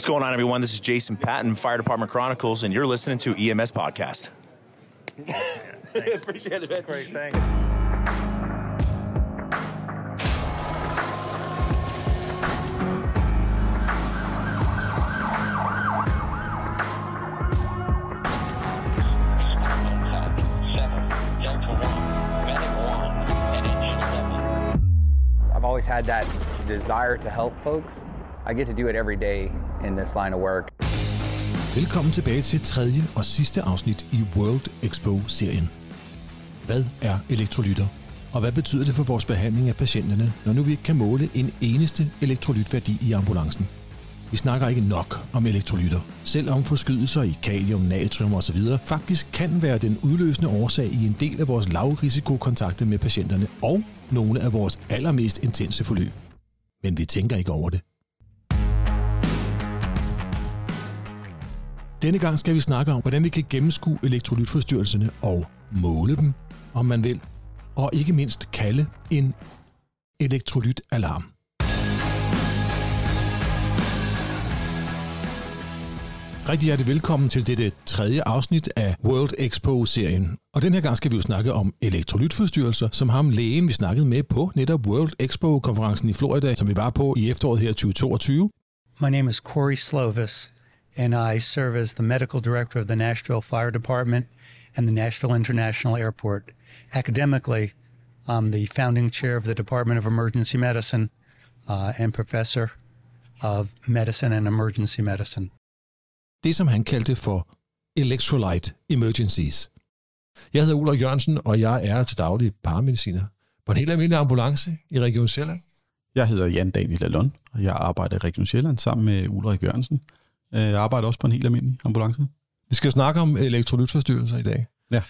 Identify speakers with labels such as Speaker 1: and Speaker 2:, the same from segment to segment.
Speaker 1: What's going on, everyone? This is Jason Patton, Fire Department Chronicles, and you're listening to EMS Podcast. Appreciate it, man.
Speaker 2: Great, thanks.
Speaker 3: I've always had that desire to help folks. I get to do it every day in this line of work.
Speaker 4: Velkommen tilbage til tredje og sidste afsnit i World Expo-serien. Hvad er elektrolytter? Og hvad betyder det for vores behandling af patienterne, når nu vi ikke kan måle en eneste elektrolytværdi i ambulancen? Vi snakker ikke nok om elektrolytter, selvom forskydelser i kalium, natrium osv. faktisk kan være den udløsende årsag i en del af vores lavrisikokontakter med patienterne og nogle af vores allermest intense forløb. Men vi tænker ikke over det. Denne gang skal vi snakke om, hvordan vi kan gennemskue elektrolytforstyrrelserne og måle dem, om man vil, og ikke mindst kalde en elektrolytalarm. Rigtig hjertelig velkommen til dette tredje afsnit af World Expo-serien. Og den her gang skal vi jo snakke om elektrolytforstyrrelser, som ham lægen, vi snakkede med på netop World Expo-konferencen i Florida, som vi var på i efteråret her 2022.
Speaker 5: My name is Corey Slovis, and I serve as the medical director of the Nashville Fire Department and the Nashville International Airport. Academically, I'm the founding chair of the Department of Emergency Medicine uh, and professor of medicine and emergency medicine.
Speaker 4: det, som han kaldte for electrolyte emergencies. Jeg hedder Ulrik Jørgensen, og jeg er til daglig paramediciner på en helt almindelig ambulance i Region Sjælland.
Speaker 6: Jeg hedder Jan Daniel Lund, og jeg arbejder i Region Sjælland sammen med Ulrik Jørgensen. Øh, Jeg arbejder også på en helt almindelig ambulance.
Speaker 4: Vi skal jo snakke om elektrolytforstyrrelser i dag.
Speaker 6: Ja.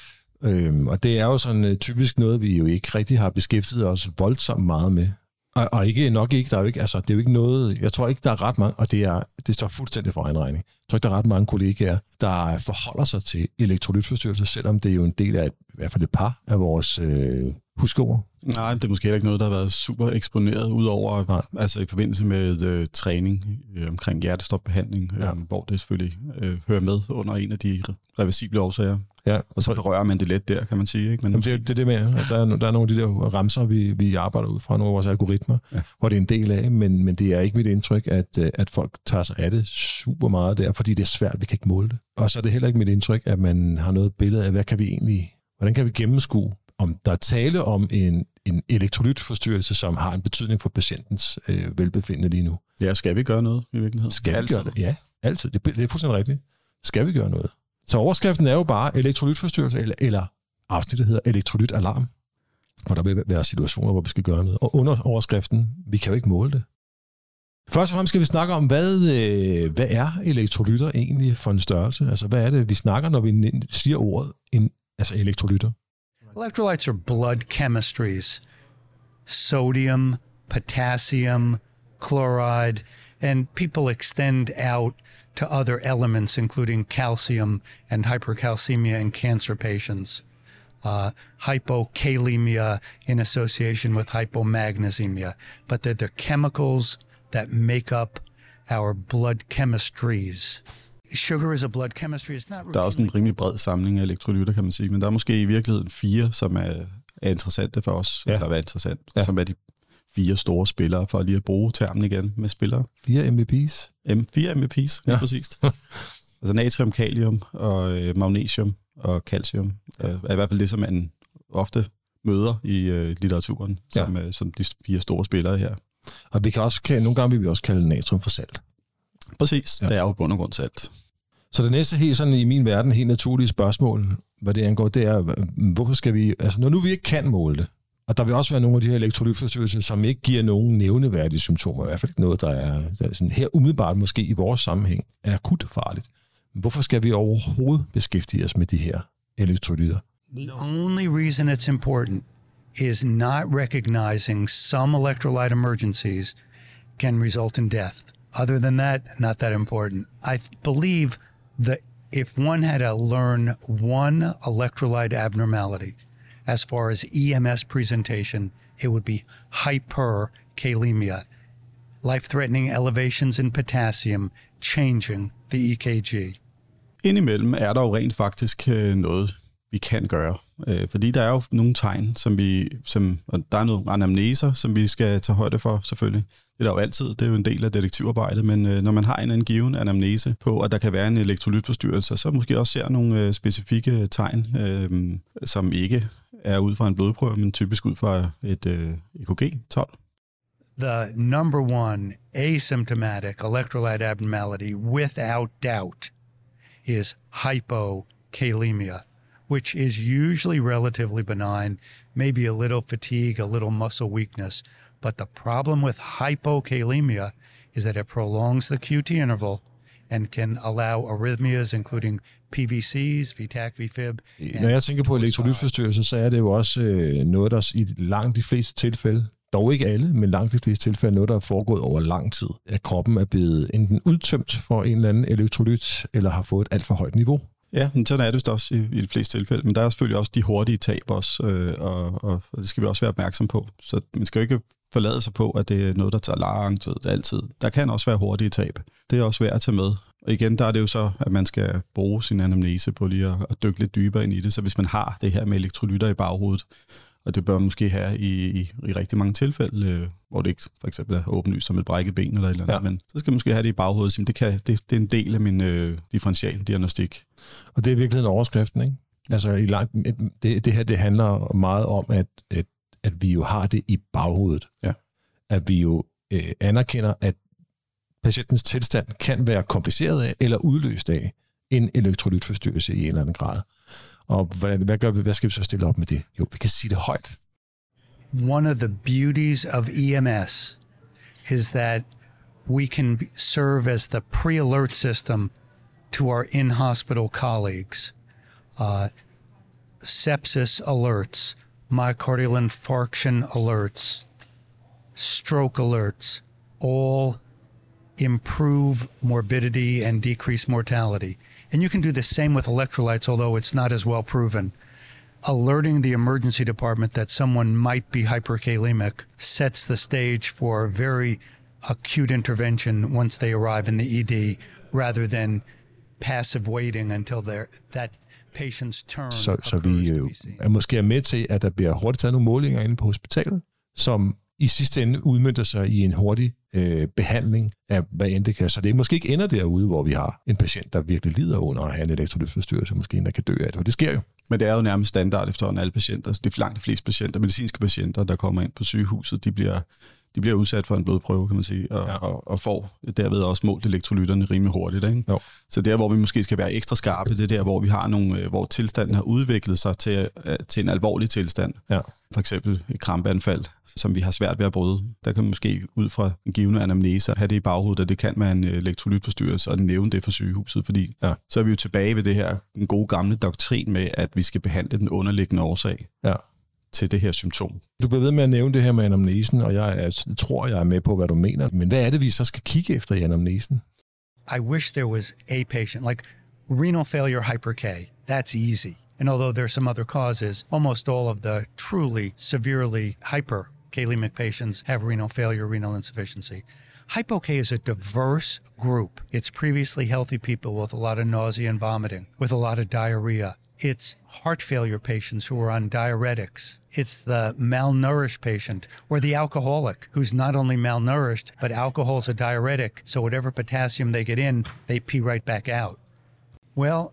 Speaker 4: Øhm, og det er jo sådan øh, typisk noget, vi jo ikke rigtig har beskæftiget os voldsomt meget med. Og, og ikke, nok ikke, der er jo ikke, altså, det er jo ikke noget, jeg tror ikke, der er ret mange, og det, er, det står fuldstændig for egen regning. Jeg tror ikke, der er ret mange kollegaer, der forholder sig til elektrolytforstyrrelser, selvom det er jo en del af, et, i hvert fald et par af vores øh, huskeord.
Speaker 6: Nej, det er måske heller ikke noget, der har været super eksponeret, udover
Speaker 4: Nej.
Speaker 6: altså i forbindelse med øh, træning øh, omkring hjertestopbehandling,
Speaker 4: Ja.
Speaker 6: øh, hvor det selvfølgelig øh, hører med under en af de re- reversible årsager.
Speaker 4: Ja,
Speaker 6: Og så berører man det let der, kan man sige. Ikke? Men
Speaker 4: Jamen, det, er- det er det med, at der er, der er nogle af de der ramser, vi, vi arbejder ud fra, nogle af vores algoritmer, ja.
Speaker 6: Ja.
Speaker 4: hvor det er en del af, men, men det er ikke mit indtryk, at, øh, at folk tager sig af det super meget der, fordi det er svært, vi kan ikke måle det. Og så er det heller ikke mit indtryk, at man har noget billede af, hvad kan vi egentlig, hvordan kan vi gennemskue, om der er tale om en, en elektrolytforstyrrelse, som har en betydning for patientens øh, velbefindende lige nu.
Speaker 6: ja, skal vi gøre noget i virkeligheden?
Speaker 4: Skal vi
Speaker 6: Altid.
Speaker 4: gøre det? Ja, altid. Det, det er fuldstændig rigtigt. Skal vi gøre noget? Så overskriften er jo bare elektrolytforstyrrelse, eller, eller afsnittet hedder elektrolytalarm, hvor der vil være situationer, hvor vi skal gøre noget. Og under overskriften, vi kan jo ikke måle det. Først og fremmest skal vi snakke om, hvad, øh, hvad er elektrolytter egentlig for en størrelse? Altså, hvad er det, vi snakker, når vi siger ordet en, altså elektrolytter?
Speaker 5: Electrolytes are blood chemistries sodium, potassium, chloride, and people extend out to other elements, including calcium and hypercalcemia in cancer patients, uh, hypokalemia in association with hypomagnesemia. But they're the chemicals that make up our blood chemistries. Sugar is a blood chemistry. It's not
Speaker 6: Der er også en rimelig bred samling af elektrolytter, kan man sige, men der er måske i virkeligheden fire, som er, er interessante for os,
Speaker 4: Ja.
Speaker 6: ja. eller hvad er interessant,
Speaker 4: Ja.
Speaker 6: ja. som er de fire store spillere, for lige at bruge termen igen med spillere.
Speaker 4: Fire MVP's?
Speaker 6: M, fire MVP's,
Speaker 4: Ja.
Speaker 6: ja. præcist. altså natrium, kalium og øh, magnesium og calcium øh, er i hvert fald det, som man ofte møder i øh, litteraturen,
Speaker 4: Ja.
Speaker 6: som, øh, som de fire store spillere her.
Speaker 4: Og vi kan også, nogle gange vil vi også kalde natrium for salt.
Speaker 6: Præcis,
Speaker 4: Ja.
Speaker 6: ja. det er jo bund og grund salt.
Speaker 4: Så det næste helt sådan i min verden, helt naturlige spørgsmål, hvad det angår, det er, hvorfor skal vi, altså når nu vi ikke kan måle det, og der vil også være nogle af de her elektrolytforstyrrelser, som ikke giver nogen nævneværdige symptomer, i hvert fald ikke noget, der er, der er sådan her umiddelbart måske i vores sammenhæng, er akut farligt. Hvorfor skal vi overhovedet beskæftige os med de her elektrolytter?
Speaker 5: The only reason it's important is not recognizing some electrolyte emergencies can result in death. Other than that, not that important. I believe that if one had to learn one electrolyte abnormality as far as EMS presentation, it would be hyperkalemia. life threatening elevations in potassium, changing the EKG.
Speaker 6: Indimellem er der jo rent faktisk øh, noget, vi kan gøre. Øh, fordi der er jo nogle tegn, som vi, som, og der er nogle anamneser, som vi skal tage højde for selvfølgelig. Det er der jo altid, det er jo en del af detektivarbejdet, men øh, når man har en, en given anamnese på, at der kan være en elektrolytforstyrrelse, så måske også ser nogle øh, specifikke tegn, øh, som ikke er ud fra en blodprøve, men typisk ud fra et øh, EKG 12.
Speaker 5: The number one asymptomatic electrolyte abnormality, without doubt, is hypokalemia, which is usually relatively benign, maybe a little fatigue, a little muscle weakness. But the problem with hypokalemia is that it prolongs the QT interval and can allow arrhythmias, including PVCs, VTAC, VFib.
Speaker 4: Når jeg tænker på elektrolytforstyrrelser, så er det jo også øh, noget, der i langt de fleste tilfælde, dog ikke alle, men langt de fleste tilfælde, noget, der er foregået over lang tid. At kroppen er blevet enten udtømt for en eller anden elektrolyt, eller har fået et alt for højt niveau.
Speaker 6: Ja, men sådan er det også i, i de fleste tilfælde. Men der er selvfølgelig også de hurtige tab også, øh, og, og, og det skal vi også være opmærksom på. Så man skal jo ikke forlade sig på, at det er noget, der tager lang tid altid. Der kan også være hurtige tab. Det er også værd at tage med. Og igen, der er det jo så, at man skal bruge sin anamnese på lige at, at dykke lidt dybere ind i det. Så hvis man har det her med elektrolytter i baghovedet, og det bør man måske have i, i, i rigtig mange tilfælde, øh, hvor det ikke for eksempel er åbenlyst som et brækket ben eller et eller andet, ja. men så skal man måske have det i baghovedet. Det, kan, det, det er en del af min øh, differentialdiagnostik.
Speaker 4: Og det er virkelig en overskriften, ikke? Altså, i langt, det, det her det handler meget om, at, at, at vi jo har det i baghovedet.
Speaker 6: Ja.
Speaker 4: At vi jo øh, anerkender, at patientens tilstand kan være kompliceret af eller udløst af en elektrolytforstyrrelse i en eller anden grad. Og hvad, hvad, gør vi, hvad skal vi så stille op med det? Jo, vi kan sige det højt.
Speaker 5: One of the beauties of EMS is that we can serve as the pre-alert system to our in-hospital colleagues. Uh, sepsis alerts, myocardial infarction alerts, stroke alerts, all improve morbidity and decrease mortality. And you can do the same with electrolytes, although it's not as well proven. Alerting the emergency department that someone might be hyperkalemic sets the stage for very acute intervention once they arrive in the ED rather than passive waiting until they're that turn.
Speaker 4: Så, så vi jo er måske er med til, at der bliver hurtigt taget nogle målinger inde på hospitalet, som i sidste ende udmyndter sig i en hurtig øh, behandling af, hvad end det kan. Så det måske ikke ender derude, hvor vi har en patient, der virkelig lider under at have en elektrolytforstyrrelse, måske en, der kan dø af det, og det sker jo.
Speaker 6: Men det er jo nærmest standard efterhånden alle patienter. Det er langt de fleste patienter, medicinske patienter, der kommer ind på sygehuset, de bliver de bliver udsat for en blodprøve, kan man sige, og, ja. og, og får derved også målt elektrolytterne rimelig hurtigt. Ikke? Jo. Så der, hvor vi måske skal være ekstra skarpe, det er der, hvor vi har nogle, øh, hvor tilstanden har udviklet sig til, øh, til en alvorlig tilstand. Ja. For eksempel et krampeanfald, som vi har svært ved at bryde. Der kan man måske ud fra en givende anamnese have det i baghovedet, at det kan være en øh, elektrolytforstyrrelse, og nævne det for sygehuset, fordi ja. så er vi jo tilbage ved det her en gode gamle doktrin med, at vi skal behandle den underliggende årsag. Ja til det her symptom.
Speaker 4: Du bliver ved med at nævne det her med anamnesen, og jeg er, tror, jeg er med på, hvad du mener. Men hvad er det, vi så skal kigge efter i anamnesen?
Speaker 5: I wish there was a patient, like renal failure hyper K. That's easy. And although there are some other causes, almost all of the truly severely hyperkalemic patients have renal failure, renal insufficiency. Hypo K is a diverse group. It's previously healthy people with a lot of nausea and vomiting, with a lot of diarrhea, It's heart failure patients who are on diuretics. It's the malnourished patient or the alcoholic who's not only malnourished, but alcohol's a diuretic. So whatever potassium they get in, they pee right back out. Well,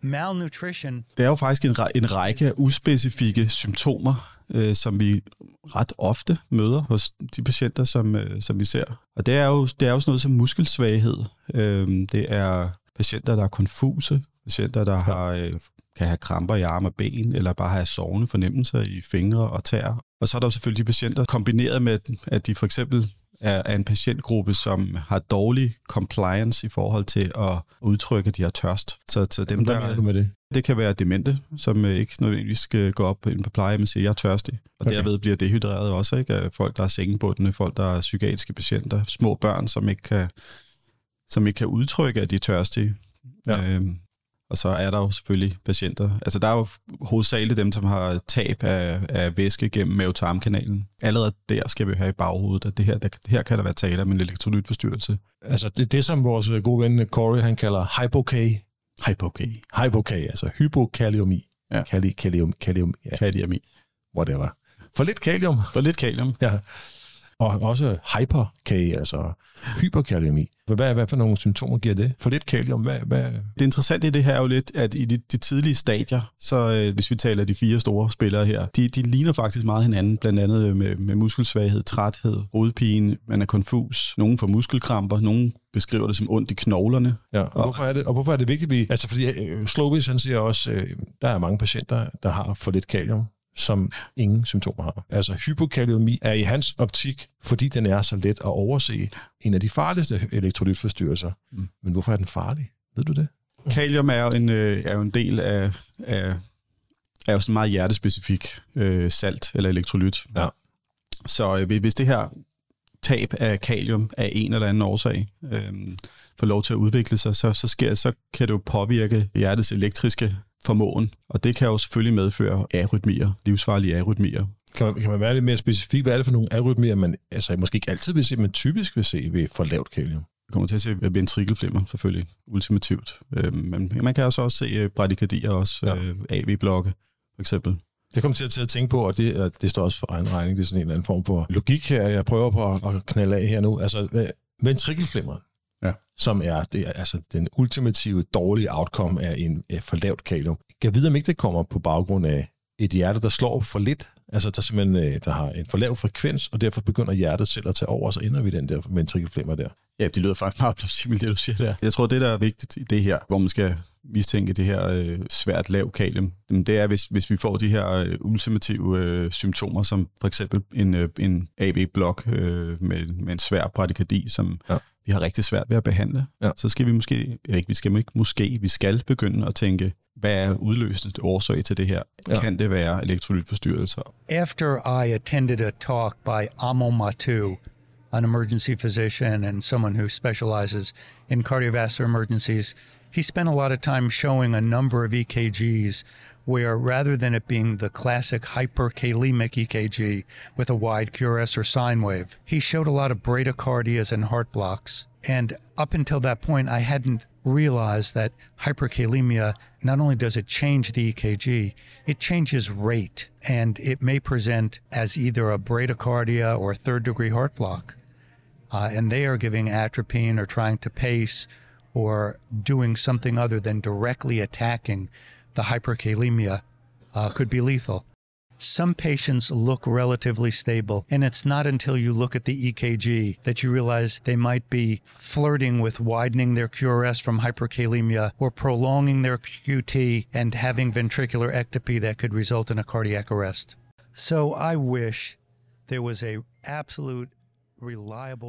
Speaker 5: malnutrition...
Speaker 6: Det er jo faktisk en, en række af uspecifikke symptomer, øh, som vi ret ofte møder hos de patienter, som, øh, som vi ser. Og det er jo, det er jo sådan noget som muskelsvaghed. Øh, det er patienter, der er konfuse, patienter, der har øh, kan have kramper i arme og ben, eller bare have sovende fornemmelser i fingre og tær. Og så er der jo selvfølgelig de patienter, kombineret med, at de for eksempel er en patientgruppe, som har dårlig compliance i forhold til at udtrykke, at de har tørst. Så, så dem,
Speaker 4: der, du med det?
Speaker 6: Det kan være demente, som ikke nødvendigvis skal gå op ind på pleje og sige, jeg er tørstig. Og okay. derved bliver dehydreret også, ikke? Folk, der er sengebundne, folk, der er psykiatriske patienter, små børn, som ikke kan, som ikke kan udtrykke, at de er tørstige. Ja. Øhm, Og så er der jo selvfølgelig patienter. Altså der er jo hovedsageligt dem, som har tab af, af væske gennem mavetarmkanalen. Allerede der skal vi have i baghovedet, at det her, der, her kan der være tale om en elektrolytforstyrrelse.
Speaker 4: Altså det er det, som vores gode ven Corey, han kalder hypoK.
Speaker 6: HypoK.
Speaker 4: HypoK, altså hypokaliumi.
Speaker 6: Ja.
Speaker 4: Kali, kalium, kalium, ja,
Speaker 6: Kadiami.
Speaker 4: whatever. For lidt kalium.
Speaker 6: For lidt kalium.
Speaker 4: Ja. Og også hyper-K, altså hyperkaliumi. Hvad, hvad for nogle symptomer giver det? For lidt kalium, hvad, hvad?
Speaker 6: Det interessante i det her er jo lidt, at i de, de tidlige stadier, så øh, hvis vi taler de fire store spillere her, de, de ligner faktisk meget hinanden, blandt andet med, med muskelsvaghed, træthed, hovedpine, man er konfus, nogen får muskelkramper, nogen beskriver det som ondt i knoglerne.
Speaker 4: Ja, og, hvorfor er det, og hvorfor er det vigtigt, vi... Altså, fordi øh, Slovis, han siger også, øh, der er mange patienter, der har for lidt kalium, som ingen symptomer har. Altså, hypokaliumi er i hans optik, fordi den er så let at overse, en af de farligste elektrolytforstyrrelser. Mm. Men hvorfor er den farlig? Ved du det?
Speaker 6: Kalium er jo en, øh, er jo en del af, af er jo sådan meget hjertespecifik øh, salt eller elektrolyt.
Speaker 4: Ja.
Speaker 6: Så øh, hvis det her tab af kalium af en eller anden årsag øh, får lov til at udvikle sig, så, så, sker, så kan det jo påvirke hjertets elektriske formåen, og det kan jo selvfølgelig medføre arytmier, livsfarlige arytmier.
Speaker 4: Kan man, kan man være lidt mere specifik? Hvad er det for nogle arytmier, man altså, måske ikke altid vil se, men typisk vil se ved for lavt kalium?
Speaker 6: Vi kommer til at se ventrikelflimmer, selvfølgelig, ultimativt. Øh, men man kan altså også se øh, bradykardier, også
Speaker 4: Ja.
Speaker 6: øh, AV-blokke, for eksempel.
Speaker 4: Det kommer til at, til at tænke på, og det, det står også for egen regning, det er sådan en eller anden form for logik her, jeg prøver på at, at knalde af her nu. Altså, ventrikelflimmeren,
Speaker 6: Ja.
Speaker 4: Som er, det er altså den ultimative dårlige outcome af en af for lavt kalium. Kan jeg vide, om ikke det kommer på baggrund af et hjerte, der slår for lidt, altså der simpelthen øh, der har en for lav frekvens, og derfor begynder hjertet selv at tage over, og så ender vi den der ventrikelflimmer der.
Speaker 6: Ja, det lyder faktisk meget plausibelt, det du siger der. Jeg tror, det der er vigtigt i det her, hvor man skal mistænke det her øh, svært lav kalium, jamen, det er, hvis, hvis vi får de her øh, ultimative øh, symptomer, som for eksempel en, øh, en AB-blok øh, med, med en svær bradykardi, som
Speaker 4: Ja.
Speaker 6: vi har rigtig svært ved at behandle,
Speaker 4: Ja.
Speaker 6: så skal vi måske, ikke, vi skal ikke måske, vi skal begynde at tænke, hvad er udløsende årsag til det her?
Speaker 4: Ja.
Speaker 6: Kan det være elektrolytforstyrrelser?
Speaker 5: After I attended a talk by Amo Matu, an emergency physician and someone who specializes in cardiovascular emergencies, he spent a lot of time showing a number of EKGs where rather than it being the classic hyperkalemic EKG with a wide QRS or sine wave, he showed a lot of bradycardias and heart blocks. And up until that point, I hadn't realized that hyperkalemia not only does it change the EKG, it changes rate, and it may present as either a bradycardia or third degree heart block. Uh, and they are giving atropine or trying to pace or doing something other than directly attacking the hyperkalemia uh, could be lethal. Some patients look relatively stable, and it's not until you look at the EKG that you realize they might be flirting with widening their QRS from hyperkalemia or prolonging their QT and having ventricular ectopy that could result in a cardiac arrest. So I wish there was a absolute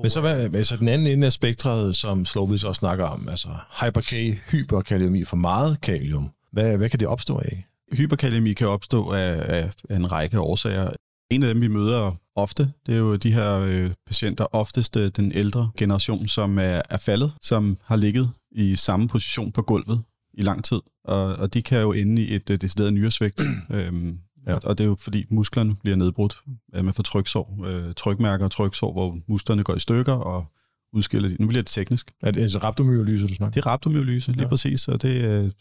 Speaker 4: Men så hvad, altså den anden ende af spektret, som Slovis også snakker om, altså hyper-K, hyperkaliumi, for meget kalium. Hvad, hvad kan det opstå af?
Speaker 6: Hyperkalemi kan opstå af, af, af en række årsager. En af dem, vi møder ofte, det er jo de her øh, patienter, oftest øh, den ældre generation, som er, er faldet, som har ligget i samme position på gulvet i lang tid. Og, og de kan jo ende i et øh, decideret nyresvigt. øhm, ja. Og det er jo fordi musklerne bliver nedbrudt. Øh, man får tryksår, øh, trykmærker og tryksår, hvor musklerne går i stykker og udskiller de. Nu bliver det teknisk.
Speaker 4: Er det altså rhabdomyolyse, du snakker?
Speaker 6: Det er rhabdomyolyse, lige
Speaker 4: Ja.
Speaker 6: præcis, og det, øh,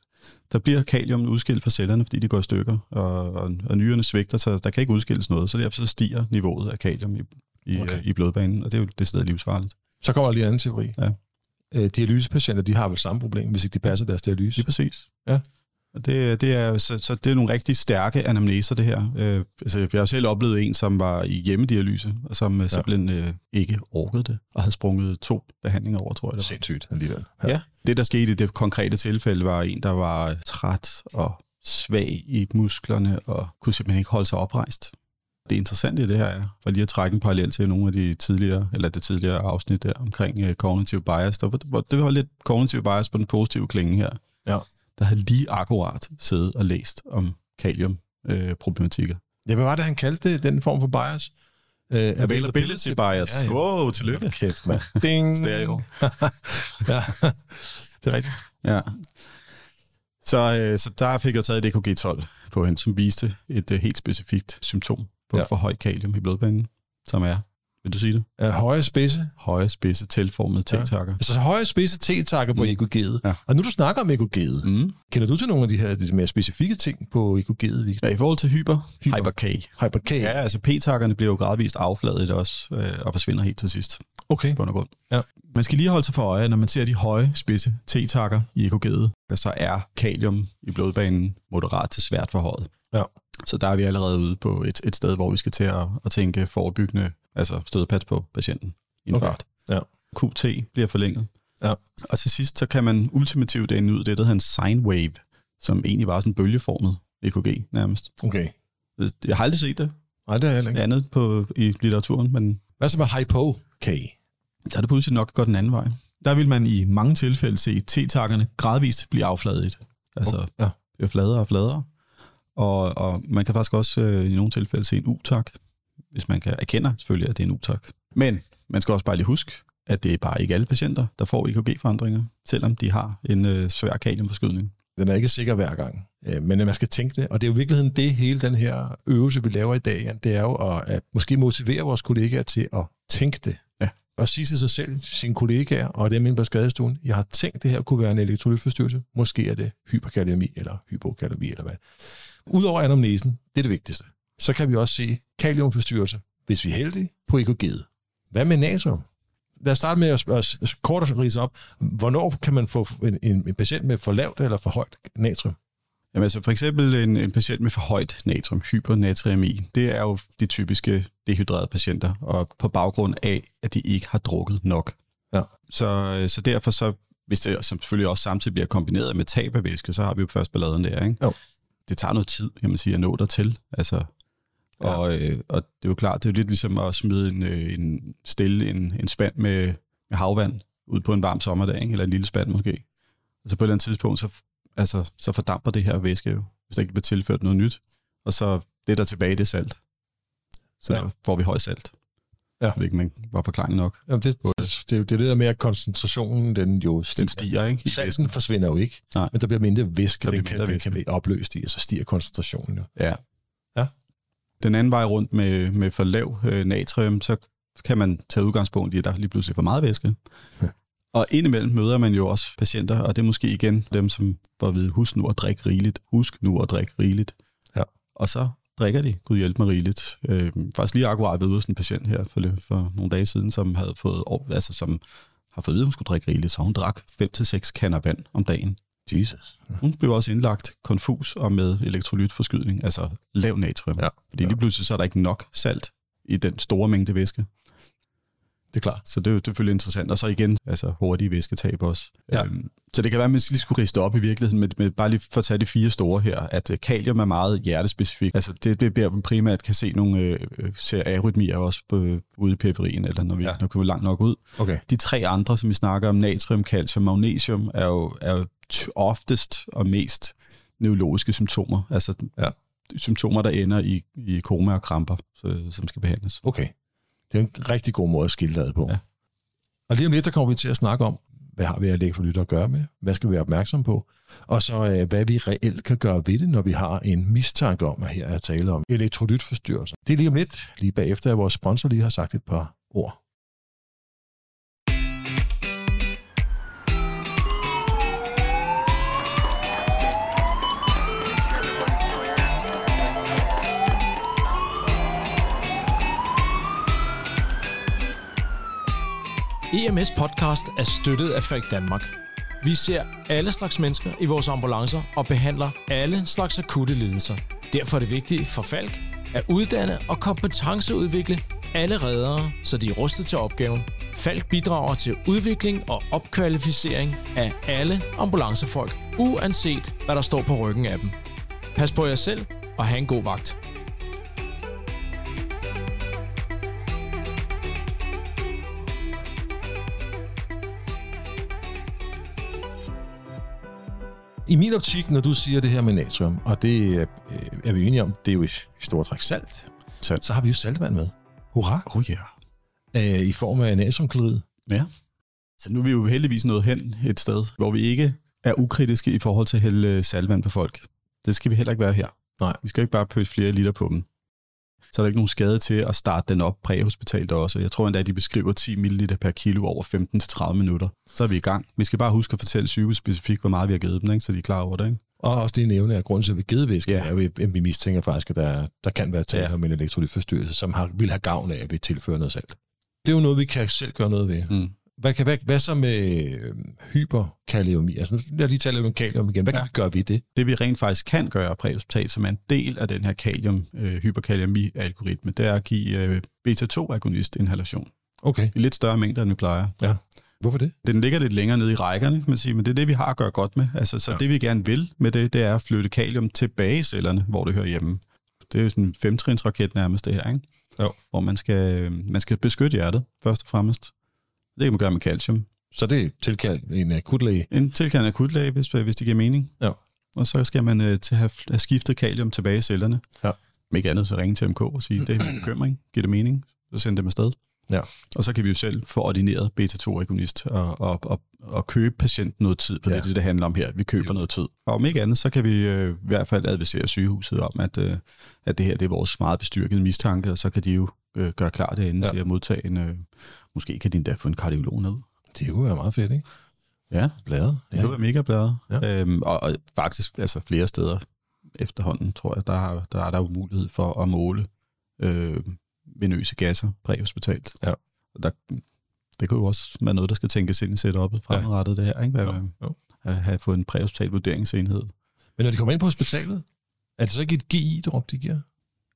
Speaker 6: der bliver kalium udskilt fra cellerne, fordi de går i stykker, og, og, og nyrerne svigter, så der kan ikke udskilles noget, så derfor så stiger niveauet af kalium i, i,
Speaker 4: Okay.
Speaker 6: okay. i blodbanen, og det er jo det stedet livsfarligt.
Speaker 4: Så kommer der lige en anden teori.
Speaker 6: Ja.
Speaker 4: Øh, dialysepatienter, de har vel samme problem, hvis ikke de passer deres dialyse.
Speaker 6: Lige præcis.
Speaker 4: Ja.
Speaker 6: Det, det er, så, så det er nogle rigtig stærke anamneser, det her. Øh, altså, jeg har selv oplevet en, som var i hjemmedialyse, og som ja. simpelthen øh, ikke orkede det, og havde sprunget to behandlinger over, tror jeg. Det var.
Speaker 4: Sindssygt alligevel.
Speaker 6: Ja. Det, der skete i det konkrete tilfælde, var en, der var træt og svag i musklerne og kunne simpelthen ikke holde sig oprejst. Det interessante i det her er, for lige at trække en parallel til nogle af de tidligere, eller det tidligere afsnit der omkring uh, cognitive bias, der hvor- det var lidt cognitive bias på den positive klinge her.
Speaker 4: Ja.
Speaker 6: Der havde lige akkurat siddet og læst om kalium-problematikker.
Speaker 4: Ja, hvad var det, han kaldte det, den form for bias? Uh,
Speaker 6: Availability bias.
Speaker 4: Ja, ja.
Speaker 6: Wow, tillykke.
Speaker 4: Kæft, mand. Ding.
Speaker 6: Stereo.
Speaker 4: ja, det er rigtigt.
Speaker 6: Ja. Så, øh, så der fik jeg taget et EKG-12 på hende, som viste et øh, helt specifikt symptom på
Speaker 4: ja.
Speaker 6: for høj kalium i blodbanen, som er, vil du sige det?
Speaker 4: Er høje spidse?
Speaker 6: Høje, spidse, tilformede
Speaker 4: Ja.
Speaker 6: T-takker.
Speaker 4: Altså høje spidse T-takker på
Speaker 6: Mm.
Speaker 4: EKG'et.
Speaker 6: Ja.
Speaker 4: Og nu du snakker om EKG'et,
Speaker 6: Mm.
Speaker 4: kender du til nogle af de her de mere specifikke ting på EKG'et? Vi
Speaker 6: Ja, i forhold til hyper,
Speaker 4: Hyper.
Speaker 6: hyper K.
Speaker 4: Hyper K.
Speaker 6: Ja, altså P-takkerne bliver jo gradvist affladet også, øh, og forsvinder helt til sidst.
Speaker 4: Okay.
Speaker 6: og grund.
Speaker 4: Ja.
Speaker 6: Man skal lige holde sig for øje, når man ser de høje spidse T-takker i EKG'et, så er kalium i blodbanen moderat til svært forhøjet.
Speaker 4: Ja.
Speaker 6: Så der er vi allerede ude på et, et sted, hvor vi skal til at, at tænke forebyggende, altså stødpat på patienten i en
Speaker 4: Okay.
Speaker 6: fart.
Speaker 4: Ja.
Speaker 6: QT bliver forlænget.
Speaker 4: Ja.
Speaker 6: Og til sidst, så kan man ultimativt ende ud det, der hedder en sine wave, som egentlig var sådan en bølgeformet EKG nærmest.
Speaker 4: Okay.
Speaker 6: Jeg har aldrig set det
Speaker 4: Nej, det er jeg heller ikke.
Speaker 6: andet på, i litteraturen, men
Speaker 4: Hvad så med Hypo K?
Speaker 6: så er det pludselig nok gået den anden vej. Der vil man i mange tilfælde se T-takkerne gradvist blive affladet. Altså
Speaker 4: Ja.
Speaker 6: bliver fladere og fladere. Og, og man kan faktisk også øh, i nogle tilfælde se en U-tak, hvis man kan erkende selvfølgelig, at det er en U-tak. Men man skal også bare lige huske, at det er bare ikke alle patienter, der får EKG-forandringer, selvom de har en øh, svær kaliumforskydning.
Speaker 4: Den er ikke sikker hver gang, øh, men man skal tænke det. Og det er jo i virkeligheden det, hele den her øvelse, vi laver i dag, Jan, det er jo at, at måske motivere vores kollegaer til at tænke det.
Speaker 6: Ja.
Speaker 4: Og sige til sig selv, sine kollegaer og dem inde på skadestuen, jeg har tænkt, det her kunne være en elektrolytforstyrrelse. Måske er det hyperkaliemi eller hypokalemi eller hvad. Udover anamnesen, det er det vigtigste. Så kan vi også se kaliumforstyrrelse, hvis vi er heldige, på EKG'et. Hvad med natrium? Lad os starte med at, at, kort at rise op. Hvornår kan man få en, en, en patient med for lavt eller for højt natrium?
Speaker 6: Jamen altså for eksempel en, en patient med for højt natrium, hypernatriemi, det er jo de typiske dehydrerede patienter, og på baggrund af, at de ikke har drukket nok.
Speaker 4: Ja.
Speaker 6: Så, så derfor så, hvis det som selvfølgelig også samtidig bliver kombineret med tab af væske, så har vi jo først balladen der, ikke?
Speaker 4: Jo.
Speaker 6: Det tager noget tid, kan man sige, at nå dertil. Altså,
Speaker 4: Ja.
Speaker 6: og, øh, og det er jo klart, det er lidt ligesom at smide en, øh, en stille en, en spand med, med havvand ud på en varm sommerdag, ikke? eller en lille spand måske. Altså på et eller andet tidspunkt, så altså, så fordamper det her væske jo, hvis der ikke bliver tilført noget nyt. Og så det, der er tilbage, det er salt. Så
Speaker 4: Ja.
Speaker 6: ja. får vi høj salt.
Speaker 4: Ja.
Speaker 6: Jeg ved ikke, man var forklaring nok.
Speaker 4: Jamen det, det, det, er jo det er der med, at koncentrationen den jo stiger.
Speaker 6: Den stiger, ikke? i
Speaker 4: Salten
Speaker 6: væsken.
Speaker 4: forsvinder jo ikke,
Speaker 6: Nej.
Speaker 4: men der bliver mindre væske,
Speaker 6: Der
Speaker 4: den
Speaker 6: bliver
Speaker 4: kan,
Speaker 6: mindre
Speaker 4: den kan
Speaker 6: væske.
Speaker 4: blive opløst i, og så stiger koncentrationen jo.
Speaker 6: Ja.
Speaker 4: Ja.
Speaker 6: Den anden vej rundt med, med for lav øh, natrium, så kan man tage udgangspunkt i, at der er lige pludselig for meget væske.
Speaker 4: Ja.
Speaker 6: Og indimellem møder man jo også patienter, og det er måske igen dem, som får at vide, husk nu at drikke rigeligt, husk nu at drikke rigeligt.
Speaker 4: Ja.
Speaker 6: Og så drikker de, gud hjælp mig rigeligt. Øh, faktisk lige akkurat ved sådan en patient her for, for nogle dage siden, som havde fået, altså som har fået at vide, at hun skulle drikke rigeligt, så hun drak 5-6 kander vand om dagen.
Speaker 4: Jesus.
Speaker 6: Hun blev også indlagt konfus og med elektrolytforskydning, altså lav natrium.
Speaker 4: Ja.
Speaker 6: Fordi lige pludselig så er der ikke nok salt i den store mængde væske.
Speaker 4: Er klart.
Speaker 6: Så det er jo selvfølgelig interessant. Og så igen, altså hurtige væsketab også.
Speaker 4: Ja.
Speaker 6: Øhm, så det kan være, at man lige skulle riste op i virkeligheden, med, med bare lige for at tage de fire store her, at øh, kalium er meget hjertespecifikt. Altså det, det der vi primært kan se nogle øh, øh, ser arytmier også på, øh, ude i periferien, eller når vi,
Speaker 4: Ja.
Speaker 6: når vi langt nok ud.
Speaker 4: Okay.
Speaker 6: De tre andre, som vi snakker om, natrium, calcium, magnesium, er jo, er jo oftest og mest neurologiske symptomer. Altså
Speaker 4: Ja.
Speaker 6: symptomer, der ender i, i koma og kramper, så, som skal behandles.
Speaker 4: Okay. Det er en rigtig god måde at skille det på.
Speaker 6: Ja.
Speaker 4: Og lige om lidt, der kommer vi til at snakke om, hvad har vi af elektrolytter at gøre med? Hvad skal vi være opmærksom på? Og så øh, hvad vi reelt kan gøre ved det, når vi har en mistanke om, at her er tale om elektrolytforstyrrelser. Det er lige om lidt, lige bagefter, at vores sponsor lige har sagt et par ord.
Speaker 2: EMS podcast er støttet af Falk Danmark. Vi ser alle slags mennesker i vores ambulancer og behandler alle slags akutte lidelser. Derfor er det vigtigt for Falk at uddanne og kompetenceudvikle alle reddere, så de er rustet til opgaven. Falk bidrager til udvikling og opkvalificering af alle ambulancefolk, uanset hvad der står på ryggen af dem. Pas på jer selv og have en god vagt.
Speaker 4: I min optik, når du siger det her med natrium, og det øh, er vi enige om, det er jo i store træk salt,
Speaker 6: Salt.
Speaker 4: så har vi jo saltvand med. Hurra!
Speaker 6: Oh ja.
Speaker 4: Øh, I form af natriumklorid.
Speaker 6: Ja. Så nu er vi jo heldigvis nået hen et sted, hvor vi ikke er ukritiske i forhold til at hælde øh, saltvand på folk. Det skal vi heller ikke være her.
Speaker 4: Nej.
Speaker 6: Vi skal ikke bare pøse flere liter på dem. Så er der ikke nogen skade til at starte den op præhospitalt også. Jeg tror endda, at de beskriver 10 ml per kilo over 15-30 minutter. Så er vi i gang. Vi skal bare huske at fortælle sygehuset specifikt, hvor meget vi har givet dem, ikke? så de er klar over det. Ikke?
Speaker 4: Og også lige nævne, at grunden til, at vi givet væske,
Speaker 6: Ja.
Speaker 4: ja. er, at vi mistænker faktisk, at der, der kan være tale
Speaker 6: Ja.
Speaker 4: om en elektrolytforstyrrelse, som har, vil have gavn af, at vi tilfører noget salt. Det er jo noget, vi kan selv gøre noget ved.
Speaker 6: Mm.
Speaker 4: Hvad, kan, hvad, hvad så med øh, hyperkaliumi? Altså, nu os lige tale lidt om kalium igen. Hvad ja. kan vi gøre ved det?
Speaker 6: Det vi rent faktisk kan gøre præhospitalt, som er en del af den her kalium, øh, hyperkaliumi-algoritme, det er at give øh, beta-2-agonist-inhalation.
Speaker 4: Okay.
Speaker 6: I lidt større mængder, end vi plejer.
Speaker 4: Hvorfor det?
Speaker 6: Den ligger lidt længere nede i rækkerne, kan man sige, men det er det, vi har at gøre godt med. Altså, så
Speaker 4: Ja.
Speaker 6: ja. det, vi gerne vil med det, det er at flytte kalium tilbage i cellerne, hvor det hører hjemme. Det er jo sådan en femtrinsraket nærmest, det her, ikke?
Speaker 4: Jo.
Speaker 6: Hvor man skal, man skal beskytte hjertet, først og fremmest. Det kan man gøre med calcium.
Speaker 4: Så det er tilkaldt en akutlæge.
Speaker 6: En tilkaldende akutlæge, hvis, hvis det giver mening.
Speaker 4: Ja.
Speaker 6: Og så skal man øh, til have, have skiftet kalium tilbage i cellerne.
Speaker 4: Ja.
Speaker 6: Om ikke andet, så ringe til MK og sige, det er min bekymring. Giver det mening? Så send dem afsted.
Speaker 4: Ja.
Speaker 6: Og så kan vi jo selv få ordineret beta-2-agonist og, og, og, og købe patienten noget tid, for ja.
Speaker 4: Ja.
Speaker 6: det er det, det handler om her. Vi køber noget tid. Og om ikke andet, så kan vi øh, i hvert fald advisere sygehuset om, at, øh, at det her det er vores meget bestyrkede mistanke, og så kan de jo øh, gøre klar derinde
Speaker 4: Ja.
Speaker 6: ja. til at modtage en... Øh, måske kan de endda få en kardiolog ned.
Speaker 4: Det kunne være meget fedt, ikke?
Speaker 6: Ja,
Speaker 4: Bladet.
Speaker 6: det kunne være mega bladet.
Speaker 4: Ja.
Speaker 6: Ja. Øhm, og, og faktisk altså flere steder efterhånden, tror jeg, der, der er der jo mulighed for at måle øh, venøse gasser præhospitalt.
Speaker 4: Ja.
Speaker 6: Og der, det kunne jo også være noget, der skal tænkes ind i setup'et fremadrettet, det her, ikke? Hvad,
Speaker 4: Jo, jo.
Speaker 6: At have fået en præhospital vurderingsenhed.
Speaker 4: Men når de kommer ind på hospitalet, er det så ikke et GI-drop, de giver?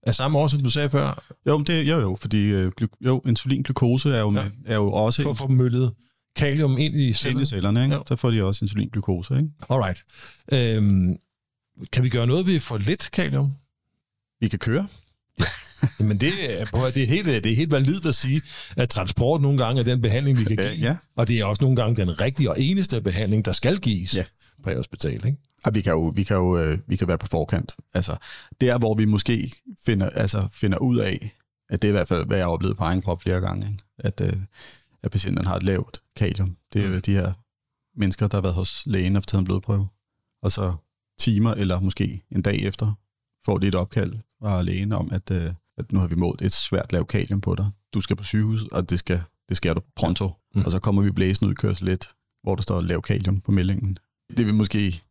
Speaker 4: Af samme år, som du sagde før,
Speaker 6: Jo, det, jo, jo, fordi øh, jo, insulinglukose er jo,
Speaker 4: Ja.
Speaker 6: er jo også
Speaker 4: for at få møllet kalium ind i
Speaker 6: ind i
Speaker 4: cellerne.
Speaker 6: cellerne, ikke?
Speaker 4: Jo.
Speaker 6: Så får de også insulinglukose, ikke?
Speaker 4: Alright. Øhm, kan vi gøre noget ved for lidt kalium?
Speaker 6: Vi kan køre.
Speaker 4: Men det, er- prøv at det, er helt, det er helt validt at sige, at transport nogle gange er den behandling, vi kan give.
Speaker 6: Ja, ja.
Speaker 4: Og det er også nogle gange den rigtige og eneste behandling, der skal gives
Speaker 6: Ja.
Speaker 4: på hospital. Ikke?
Speaker 6: Og vi kan jo, vi kan jo øh, vi kan være på forkant. Altså, der hvor vi måske finder, altså, finder ud af, at det er i hvert fald, hvad jeg har oplevet på egen krop flere gange, ikke? At, øh, at patienten har et lavt kalium. Det er jo de her mennesker, der har været hos lægen og taget en blodprøve. Og så timer eller måske en dag efter får de et opkald fra lægen om, at, øh, at nu har vi målt et svært lavt kalium på dig. Du skal på sygehus, og det skal, det skal du pronto.
Speaker 4: Mm.
Speaker 6: Mm. Og så kommer vi blæsende ud i kørsel lidt, hvor der står lav kalium på meldingen. Det vi måske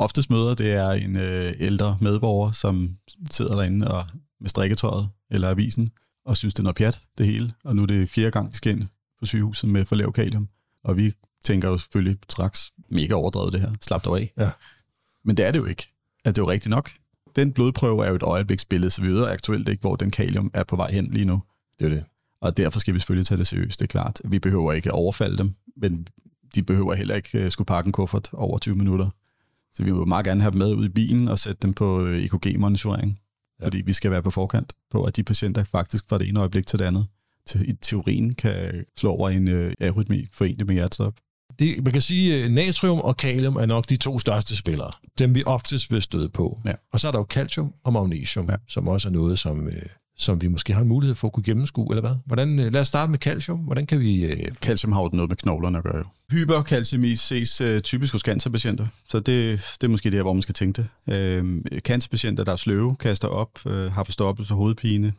Speaker 6: oftest møder, det er en øh, ældre medborger, som sidder derinde og med strikketøjet eller avisen, og synes, det er noget pjat, det hele. Og nu er det fjerde gang, de skal ind på sygehuset med for lav kalium. Og vi tænker jo selvfølgelig straks, mega overdrevet det her, slap dig af.
Speaker 4: Ja.
Speaker 6: Men det er det jo ikke. At det er jo rigtigt nok. Den blodprøve er jo et øjebliksbillede, så vi ved aktuelt ikke, hvor den kalium er på vej hen lige nu.
Speaker 4: Det er det.
Speaker 6: Og derfor skal vi selvfølgelig tage det seriøst, det er klart. Vi behøver ikke overfalde dem, men de behøver heller ikke øh, skulle pakke en kuffert over 20 minutter. Så vi må meget gerne have dem med ud i bilen og sætte dem på øh, EKG-monitorering. Ja. Fordi vi skal være på forkant på, at de patienter faktisk fra det ene øjeblik til det andet til, i teorien kan slå over en øh, arytmi forenet med hjertestop.
Speaker 4: det. Man kan sige, at natrium og kalium er nok de to største spillere. Dem vi oftest vil støde på.
Speaker 6: Ja.
Speaker 4: Og så er der jo calcium og magnesium. Ja. som også er noget, som, øh, som vi måske har en mulighed for at kunne gennemskue, eller hvad? Hvordan, øh, lad os starte med calcium. Hvordan kan vi... Øh,
Speaker 6: Calcium har jo noget med knoglerne at gøre. Jo. Ses øh, typisk hos cancerpatienter, så det, det er måske der, hvor man skal tænke det. Øh, cancerpatienter, der er sløve, kaster op, øh, har forstoppelse, hovedpine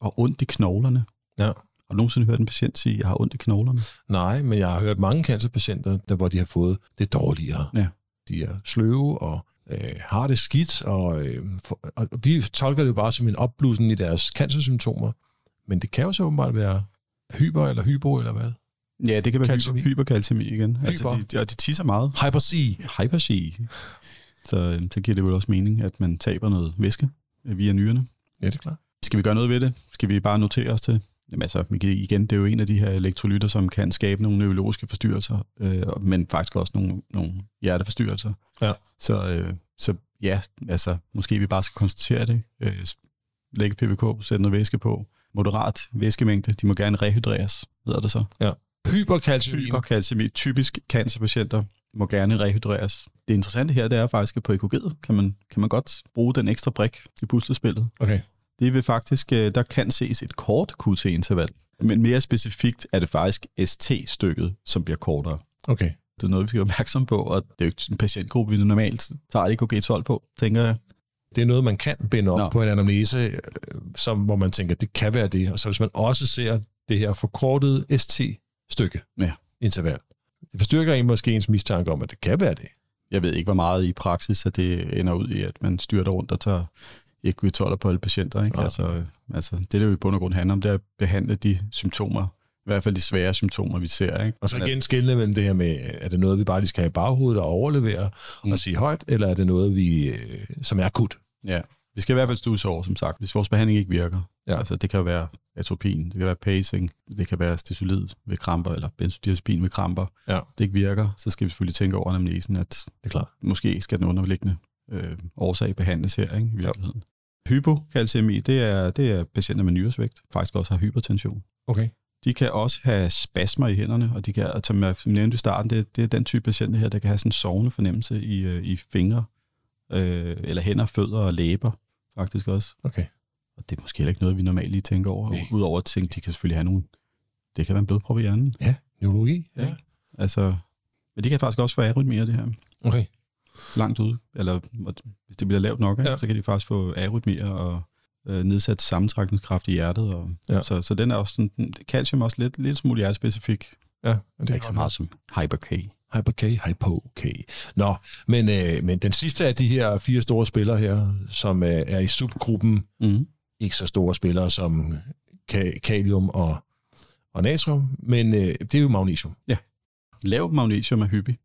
Speaker 6: og ondt i knoglerne.
Speaker 4: Ja.
Speaker 6: Har du nogensinde hørt en patient sige, jeg har ondt i knoglerne?
Speaker 4: nej, men jeg har hørt mange cancerpatienter, der, hvor de har fået det dårligere.
Speaker 6: Ja.
Speaker 4: De er sløve og øh, har det skidt, og, øh, for, og vi tolker det jo bare som en opblussen i deres cancersymptomer. Men det kan jo så åbenbart være hyper eller hypo eller hvad?
Speaker 6: Ja, det kan være
Speaker 4: Calciemi.
Speaker 6: hyper, hyperkalciemi igen. Altså,
Speaker 4: Hyper.
Speaker 6: de, ja, de tisser meget.
Speaker 4: Hyper C.
Speaker 6: Hypersi. Så, øh, så giver det vel også mening, at man taber noget væske via nyrerne.
Speaker 4: Ja, det er klart.
Speaker 6: Skal vi gøre noget ved det? Skal vi bare notere os til? Jamen altså, igen, det er jo en af de her elektrolytter, som kan skabe nogle neurologiske forstyrrelser, øh, men faktisk også nogle, nogle hjerteforstyrrelser.
Speaker 4: Ja.
Speaker 6: Så, øh, så ja, altså, måske vi bare skal konstatere det. Øh, lægge PVK, sætte noget væske på. Moderat væskemængde, de må gerne rehydreres, hedder det så.
Speaker 4: Hyperkalcium.
Speaker 6: Hyperkalcemi, typisk cancerpatienter, må gerne rehydreres. Det interessante her, det er faktisk, at på EKG'et kan man, kan man godt bruge den ekstra brik i puslespillet.
Speaker 4: Okay.
Speaker 6: Det vil faktisk, øh, der kan ses et kort QT-interval, men mere specifikt er det faktisk ST-stykket, som bliver kortere.
Speaker 4: Okay.
Speaker 6: det er noget, vi skal være opmærksom på, og det er jo ikke en patientgruppe, vi normalt tager EKG-12 på, tænker jeg.
Speaker 4: Det er noget, man kan binde op
Speaker 6: Nå.
Speaker 4: På en anamnese, øh, som, hvor man tænker, det kan være det. Og så hvis man også ser det her forkortede ST-stykke,
Speaker 6: Ja.
Speaker 4: interval, det bestyrker en måske ens mistanke om, at det kan være det.
Speaker 6: Jeg ved ikke, hvor meget i praksis, at det ender ud i, at man styrter rundt og tager EKG-12 på alle patienter. Ikke?
Speaker 4: Ja.
Speaker 6: Altså, altså, det, der jo i bund og grund handler om, det er at behandle de symptomer, i hvert fald de svære symptomer, vi ser. Ikke?
Speaker 4: Og så igen skille mellem det her med, er det noget, vi bare lige skal have i baghovedet og overlevere mm. og sige højt, eller er det noget, vi, øh, som er akut?
Speaker 6: Ja, vi skal i hvert fald stuse over, som sagt, hvis vores behandling ikke virker.
Speaker 4: Ja.
Speaker 6: Altså, det kan jo være atropin, det kan være pacing, det kan være stisolid ved kramper, eller benzodiazepin ved kramper.
Speaker 4: Ja.
Speaker 6: Det ikke virker, så skal vi selvfølgelig tænke over anamnesen, at
Speaker 4: Det er klart.
Speaker 6: måske skal den underliggende øh, årsag behandles her, ikke, i virkeligheden. Hypokalcemi, det er, det er patienter med nyresvægt, faktisk også har hypertension.
Speaker 4: Okay.
Speaker 6: De kan også have spasmer i hænderne, og de kan, og som jeg nævnte i starten, det, det er den type patienter her, der kan have sådan en sovende fornemmelse i, øh, i fingre, øh, eller hænder, fødder og læber, faktisk også.
Speaker 4: Okay.
Speaker 6: Og det er måske heller ikke noget, vi normalt lige tænker over,
Speaker 4: Nej.
Speaker 6: udover at tænke, de kan selvfølgelig have nogle, det kan være en blodprop i hjernen.
Speaker 4: Ja, neurologi.
Speaker 6: Ja. Altså, men det kan faktisk også få arytmier, det her
Speaker 4: Okay.
Speaker 6: Langt ude, eller hvis det bliver lavt nok, ja.
Speaker 4: Ja.
Speaker 6: så kan de faktisk få arytmier og øh, nedsat sammentrækningskraft i hjertet. Og,
Speaker 4: Ja.
Speaker 6: så, så den er også sådan, calcium er også lidt, lidt smule hjertespecifik.
Speaker 4: Ja, men
Speaker 6: Det er ikke så meget som Hyper-K.
Speaker 4: Hyper-K, Hypo-K. Nå, men, øh, men den sidste af de her fire store spillere her, som øh, er i subgruppen,
Speaker 6: Mm.
Speaker 4: ikke så store spillere som ka- kalium og, og natrium, men øh, det er jo magnesium.
Speaker 6: Lav magnesium er hyppig,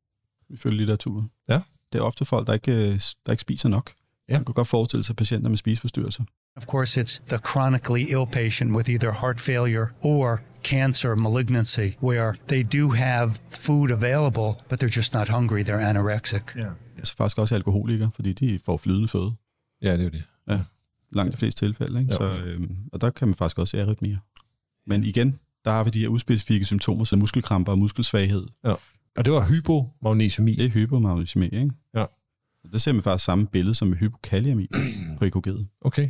Speaker 6: ifølge litteraturen.
Speaker 4: Ja.
Speaker 6: Det er ofte folk, der ikke, øh, der ikke spiser nok.
Speaker 4: Ja.
Speaker 6: Man kan godt forestille sig patienter med spiseforstyrrelser.
Speaker 5: Of course, it's the chronically ill patient with either heart failure or cancer malignancy where they do have food available, but they're just not hungry. They're anorexic.
Speaker 4: Ja.
Speaker 6: Altså faktisk også alkoholikere, fordi de får flydende føde.
Speaker 4: ja, det er jo det.
Speaker 6: langt de fleste tilfælde. Ikke?
Speaker 4: Jo.
Speaker 6: Så, øhm, og der kan man faktisk også se arytmier. Men igen, der har vi de her uspecifikke symptomer, som muskelkramper og muskelsvaghed.
Speaker 4: Og det var hypomagnesiumi.
Speaker 6: Det er hypomagnesiemi, ikke?
Speaker 4: Ja.
Speaker 6: Der ser man faktisk samme billede som med hypokaliemi på EKG'et.
Speaker 4: Okay.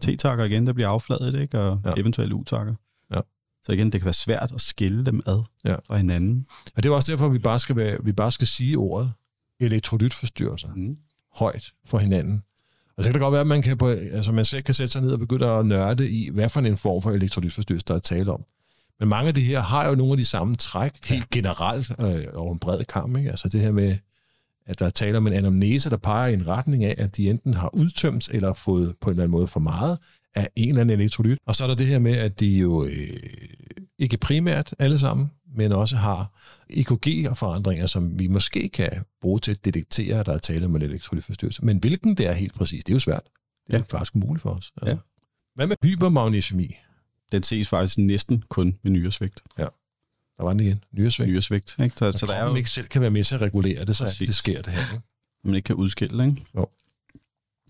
Speaker 6: T-takker igen, der bliver affladet, ikke? Og
Speaker 4: Ja.
Speaker 6: ja. eventuelle U-takker.
Speaker 4: Ja.
Speaker 6: Så igen, det kan være svært at skille dem ad
Speaker 4: Ja.
Speaker 6: fra hinanden.
Speaker 4: Og det er også derfor, vi bare skal, være, vi bare skal sige ordet elektrolytforstyrrelser
Speaker 6: Mm.
Speaker 4: højt for hinanden. Og så kan det godt være, at man, kan på, altså man selv kan sætte sig ned og begynde at nørde i, hvad for en form for elektrolytforstyrrelse, der er tale om. Men mange af de her har jo nogle af de samme træk, helt generelt øh, over en bred kamp. Ikke? Altså det her med, at der er tale om en anamnese, der peger i en retning af, at de enten har udtømt eller fået på en eller anden måde for meget af en eller anden elektrolyt. Og så er der det her med, at de jo øh, ikke primært alle sammen, men også har EKG-forandringer, som vi måske kan bruge til at detektere, at der er tale om en elektrolytforstyrrelse. Men hvilken det er helt præcis, det er jo svært. Det er
Speaker 6: Ja.
Speaker 4: faktisk umuligt for os. Altså.
Speaker 6: Ja.
Speaker 4: Hvad med hypermagnesiumi?
Speaker 6: Den ses faktisk næsten kun med nyresvægt.
Speaker 4: Der var den igen. Nyresvægt.
Speaker 6: Nyresvægt, ikke? Så,
Speaker 4: Så
Speaker 6: så der er
Speaker 4: kroppen
Speaker 6: jo,
Speaker 4: ikke selv kan være med til at regulere det, så
Speaker 6: Præcis.
Speaker 4: det sker det her. Ikke?
Speaker 6: man ikke kan udskille, ikke?
Speaker 4: Jo.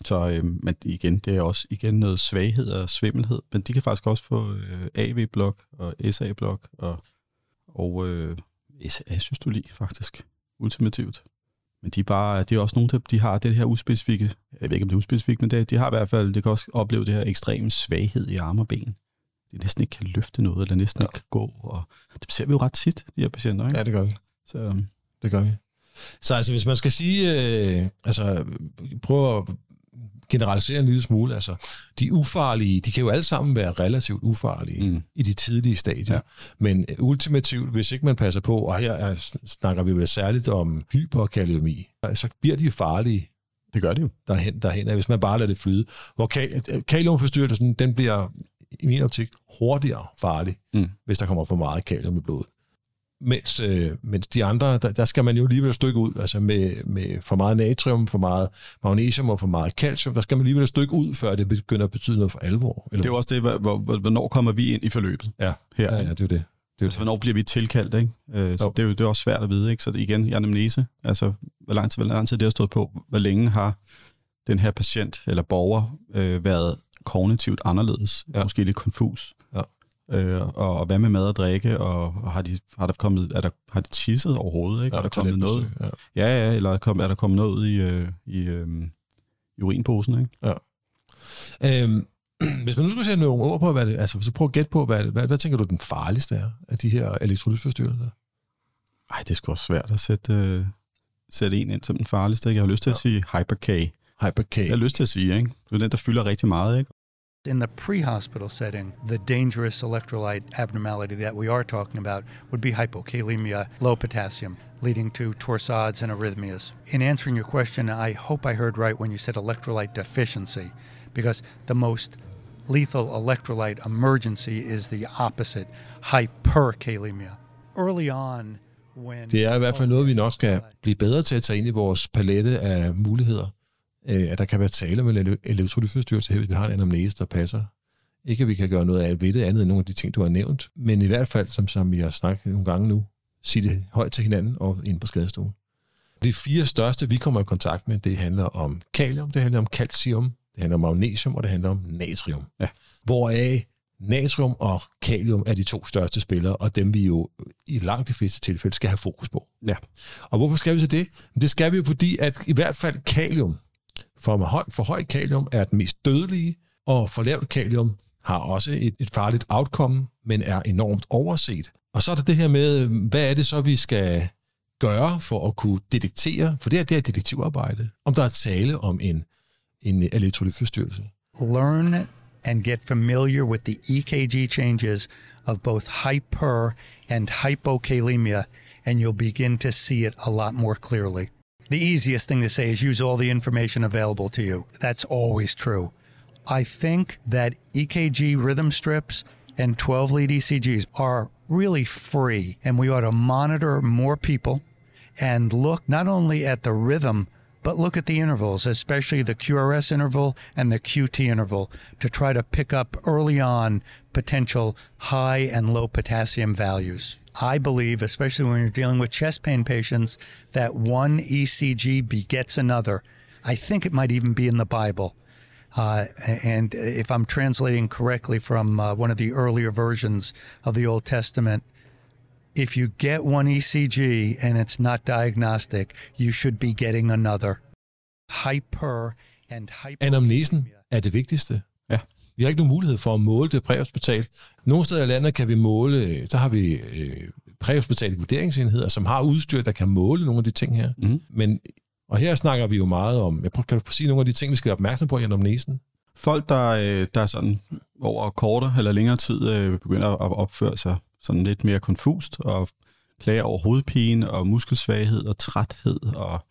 Speaker 6: Så øh, men igen, det er også igen noget svaghed og svimmelhed, men de kan faktisk også få øh, AV-blok og SA-blok og, og øh, SA-systoli faktisk, ultimativt. Men de er, bare, de er også nogle, der de har det her uspecifikke, jeg ved ikke om det er uspecifikt, men det, de har i hvert fald, de kan også opleve det her ekstreme svaghed i arme og ben. De næsten ikke kan løfte noget, eller næsten
Speaker 4: Ja.
Speaker 6: ikke kan gå. Og det ser vi jo ret tit, de her patienter. Ikke?
Speaker 4: Ja, det gør vi.
Speaker 6: Så, øhm,
Speaker 4: Det gør vi. Så altså, hvis man skal sige, øh, altså, prøve at generalisere en lille smule, altså, de ufarlige, de kan jo alle sammen være relativt ufarlige mm. I de tidlige stadier. Ja. Men øh, ultimativt, hvis ikke man passer på, og her er, snakker vi vel særligt om hyperkaliumi, så bliver de farlige
Speaker 6: det gør det jo.
Speaker 4: derhen, derhen hvis man bare lader det flyde. Hvor ka- kaliumforstyrrelsen, den bliver i min optik hurtigere farlig,
Speaker 6: Mm.
Speaker 4: hvis der kommer for meget kalium i blodet. Mens, øh, mens de andre, der, der skal man jo alligevel et stykke ud, altså med, med for meget natrium, for meget magnesium og for meget calcium, der skal man alligevel et stykke ud, før det begynder at betyde noget for alvor. Eller?
Speaker 6: Det er jo også det, hvor, hvor, hvornår kommer vi ind i forløbet
Speaker 4: ja,
Speaker 6: her.
Speaker 4: ja, ja, det er jo det. det, er
Speaker 6: Altså, hvornår bliver vi tilkaldt, ikke? Øh, så
Speaker 4: Jo.
Speaker 6: det er jo det er også svært at vide, ikke? Så det, igen, i anamnese, altså, hvor lang tid, hvor lang tid det har stået på, hvor længe har den her patient eller borger øh, været kognitivt anderledes,
Speaker 4: Ja.
Speaker 6: ja. måske lidt konfus.
Speaker 4: Ja.
Speaker 6: Øh, og, og hvad med mad og drikke, og, og har, de, har der kommet, er der, har de tisset overhovedet, ikke?
Speaker 4: Ja,
Speaker 6: er der kommet noget,
Speaker 4: Ja.
Speaker 6: ja, ja, eller er, kom, er der kommet noget ud i, øh, i, øh, i urinposen, ikke?
Speaker 4: Øhm, hvis man nu skulle sætte nogle ord på, hvad det, altså så prøv at gætte på, hvad, hvad, hvad tænker du den farligste er af de her elektrolytforstyrrelser?
Speaker 6: Ej, det er sgu også svært at sætte, øh, sætte en ind som den farligste. Ikke? Jeg har lyst til ja. at sige Hyper-K.
Speaker 4: Hyper-K.
Speaker 6: Jeg har lyst til at sige, ikke? Det er den, der fylder rigtig meget, ikke?
Speaker 5: In the pre-hospital setting, the dangerous electrolyte abnormality that we are talking about would be hypokalemia, low potassium, leading to torsades and arrhythmias. In answering your question, I hope I heard right when you said electrolyte deficiency, because the most lethal electrolyte emergency is the opposite, hyperkalemia. Early on, when
Speaker 4: Det er i hvert fald noget, vi nok skal blive bedre til at tage ind i vores palette af muligheder. Øh, at der kan være tale om en elektrolytforstyrrelse her, hvis vi har en anamnese, der passer. Ikke at vi kan gøre noget af ved det andet end nogle af de ting, du har nævnt, men i hvert fald, som, som vi har snakket nogle gange nu, sige det højt til hinanden og ind på skadestuen. De fire største, vi kommer i kontakt med, det handler om kalium, det handler om calcium, det handler om magnesium, og det handler om natrium.
Speaker 6: Ja.
Speaker 4: Hvoraf natrium og kalium er de to største spillere, og dem vi jo i langt de fleste tilfælde skal have fokus på.
Speaker 6: Ja.
Speaker 4: Og hvorfor skal vi så det? Det skal vi jo, fordi at i hvert fald kalium, for, høj, for høj kalium er den mest dødelige, og for lavt kalium har også et, et farligt outcome, men er enormt overset. Og så er der det her med, hvad er det så, vi skal gøre for at kunne detektere, for det er det her detektivarbejde, om der er tale om en, en elektrolytforstyrrelse.
Speaker 5: learn and get familiar with the EKG changes of both hyper and hypokalemia, and you'll begin to see it a lot more clearly. The easiest thing to say is use all the information available to you. That's always true. I think that EKG rhythm strips and 12 lead ECGs are really free, and we ought to monitor more people and look not only at the rhythm, but look at the intervals, especially the QRS interval and the QT interval, to try to pick up early on potential high and low potassium values. I believe, especially when you're dealing with chest pain patients, that one ECG begets another. I think it might even be in the Bible. Uh, and if I'm translating correctly from uh, one of the earlier versions of the Old Testament, if you get one ECG and it's not diagnostic, you should be getting another. Hyper and hyper.
Speaker 4: Anamnesen er det vigtigste.
Speaker 6: Ja.
Speaker 4: Vi har ikke nogen mulighed for at måle det præhospitalt. Nogle steder i landet kan vi måle, der har vi øh, præhospitale vurderingsenheder, som har udstyr, der kan måle nogle af de ting her.
Speaker 6: Mhm.
Speaker 4: Men, og her snakker vi jo meget om, jeg prøver, kan du sige nogle af de ting, vi skal være opmærksom på i anamnesen?
Speaker 6: Folk, der, øh, der er sådan over kortere eller længere tid øh, begynder at opføre sig sådan lidt mere konfust og klager over hovedpine og muskelsvaghed og træthed og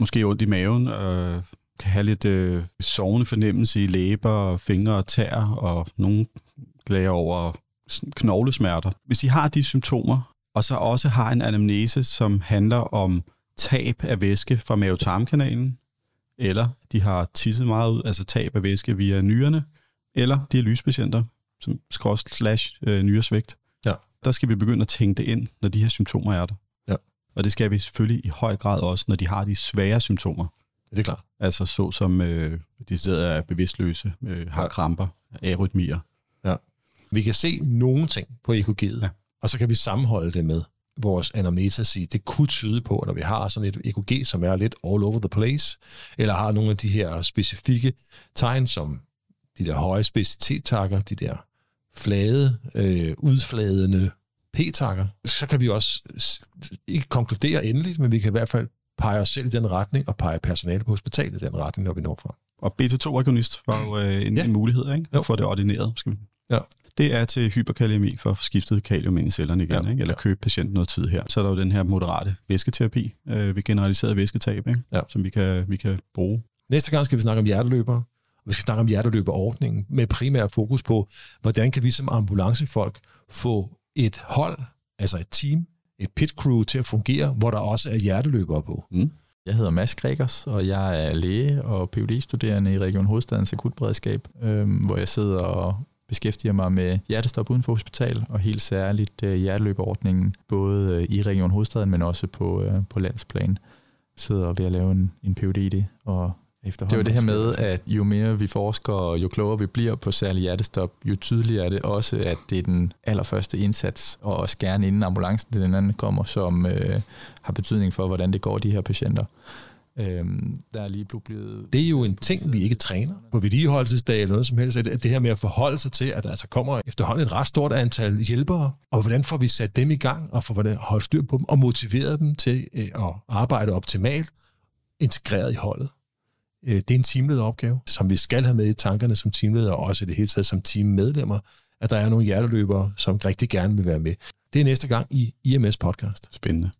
Speaker 6: måske ondt i maven og kan have lidt øh, sovende fornemmelse i læber og fingre og tær og nogen klager over knoglesmerter. Hvis I har de symptomer, og så også har en anamnese, som handler om tab af væske fra mavetarmkanalen, eller de har tisset meget ud, altså tab af væske via nyrerne, eller de er lyspatienter, som skrås slash øh, nyresvigt.
Speaker 4: Ja.
Speaker 6: Der skal vi begynde at tænke det ind, når de her symptomer er der.
Speaker 4: Ja.
Speaker 6: Og det skal vi selvfølgelig i høj grad også, når de har de svære symptomer.
Speaker 4: Det er klart.
Speaker 6: Altså så som øh, de sidder er bevidstløse, øh, har
Speaker 4: Ja.
Speaker 6: kramper, arytmier.
Speaker 4: Vi kan se nogle ting på EKG'et,
Speaker 6: Ja.
Speaker 4: ja. og så kan vi sammenholde det med vores anamnese sige, det kunne tyde på, når vi har sådan et EKG, som er lidt all over the place, eller har nogle af de her specifikke tegn, som de der høje specitetetakker, de der flade, øh, udfladende p-takker, så kan vi også ikke konkludere endeligt, men vi kan i hvert fald pege os selv i den retning, og pege personale på hospitalet i den retning, når vi når frem.
Speaker 6: Og beta-2-agonist var jo øh, en,
Speaker 4: Ja.
Speaker 6: en mulighed ikke?
Speaker 4: Jo.
Speaker 6: for det ordineret. Skal vi.
Speaker 4: Ja.
Speaker 6: Det er til hyperkaliemi for at få skiftet kalium ind i cellerne igen,
Speaker 4: Ja.
Speaker 6: ikke? eller købe patienten noget tid her. Så er der jo den her moderate væsketerapi øh, ved generaliseret væsketab, ikke?
Speaker 4: Ja.
Speaker 6: som vi kan, vi kan bruge.
Speaker 4: Næste gang skal vi snakke om hjerteløbere, og vi skal snakke om hjerteløberordningen med primær fokus på, hvordan kan vi som ambulancefolk få et hold, altså et team, et pit crew til at fungere, hvor der også er hjerteløbere på.
Speaker 7: Jeg hedder Mads Gregers, og jeg er læge og phd studerende i Region Hovedstadens akutberedskab, øh, hvor jeg sidder og beskæftiger mig med hjertestop uden for hospital, og helt særligt øh, hjerteløberordningen, både øh, i Region Hovedstaden, men også på, øh, på landsplan. Sidder ved at lave en, en PhD i det, og efterhånden... Det var det her med, at jo mere vi forsker, og jo klogere vi bliver på særlig hjertestop, jo tydeligere er det også, at det er den allerførste indsats, og også gerne inden ambulancen til den anden kommer, som øh, har betydning for, hvordan det går de her patienter. Øhm, der er lige blevet...
Speaker 4: Det er jo en ting, vi ikke træner på vedligeholdelsesdag eller noget som helst. At det her med at forholde sig til, at der altså kommer efterhånden et ret stort antal hjælpere, og hvordan får vi sat dem i gang, og får hvordan holde styr på dem, og motiveret dem til øh, at arbejde optimalt, integreret i holdet. Øh, det er en teamleder opgave, som vi skal have med i tankerne som teamleder, og også i det hele taget som teammedlemmer, at der er nogle hjerteløbere, som rigtig gerne vil være med. Det er næste gang i IMS podcast.
Speaker 6: Spændende.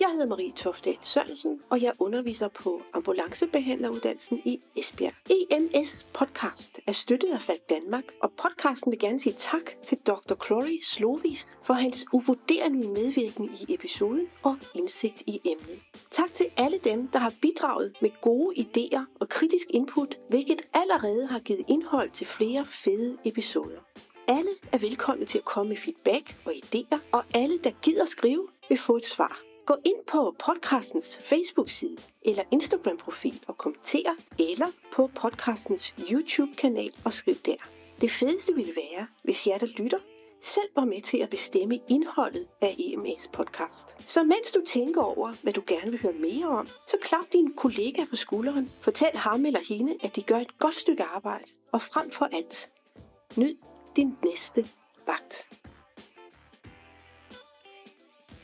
Speaker 8: Jeg hedder Marie Toftet Sørensen, og jeg underviser på ambulancebehandleruddannelsen i Esbjerg. EMS podcast er støttet af Falk Danmark, og podcasten vil gerne sige tak til Dr. Clory Slovis for hans uvurderlige medvirken i episoden og indsigt i emnet. Tak til alle dem, der har bidraget med gode idéer og kritisk input, hvilket allerede har givet indhold til flere fede episoder. Alle er velkomne til at komme med feedback og idéer, og alle, der gider skrive, vil få et svar. Gå ind på podcastens Facebook-side eller Instagram-profil og kommenter, eller på podcastens YouTube-kanal og skriv der. Det fedeste ville være, hvis jer, der lytter, selv var med til at bestemme indholdet af EMS podcast. Så mens du tænker over, hvad du gerne vil høre mere om, så klap din kollega på skulderen, fortæl ham eller hende, at de gør et godt stykke arbejde, og frem for alt, nyd din næste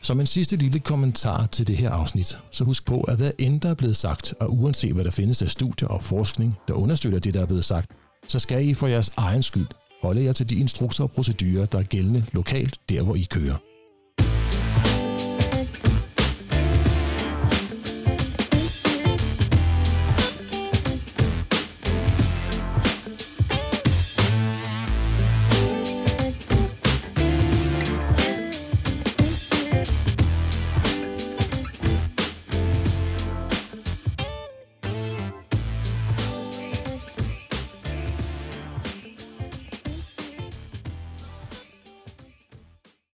Speaker 4: Som en sidste lille kommentar til det her afsnit, så husk på, at hvad end der er blevet sagt, og uanset hvad der findes af studier og forskning, der understøtter det, der er blevet sagt, så skal I for jeres egen skyld holde jer til de instrukser og procedurer, der er gældende lokalt, der hvor I kører.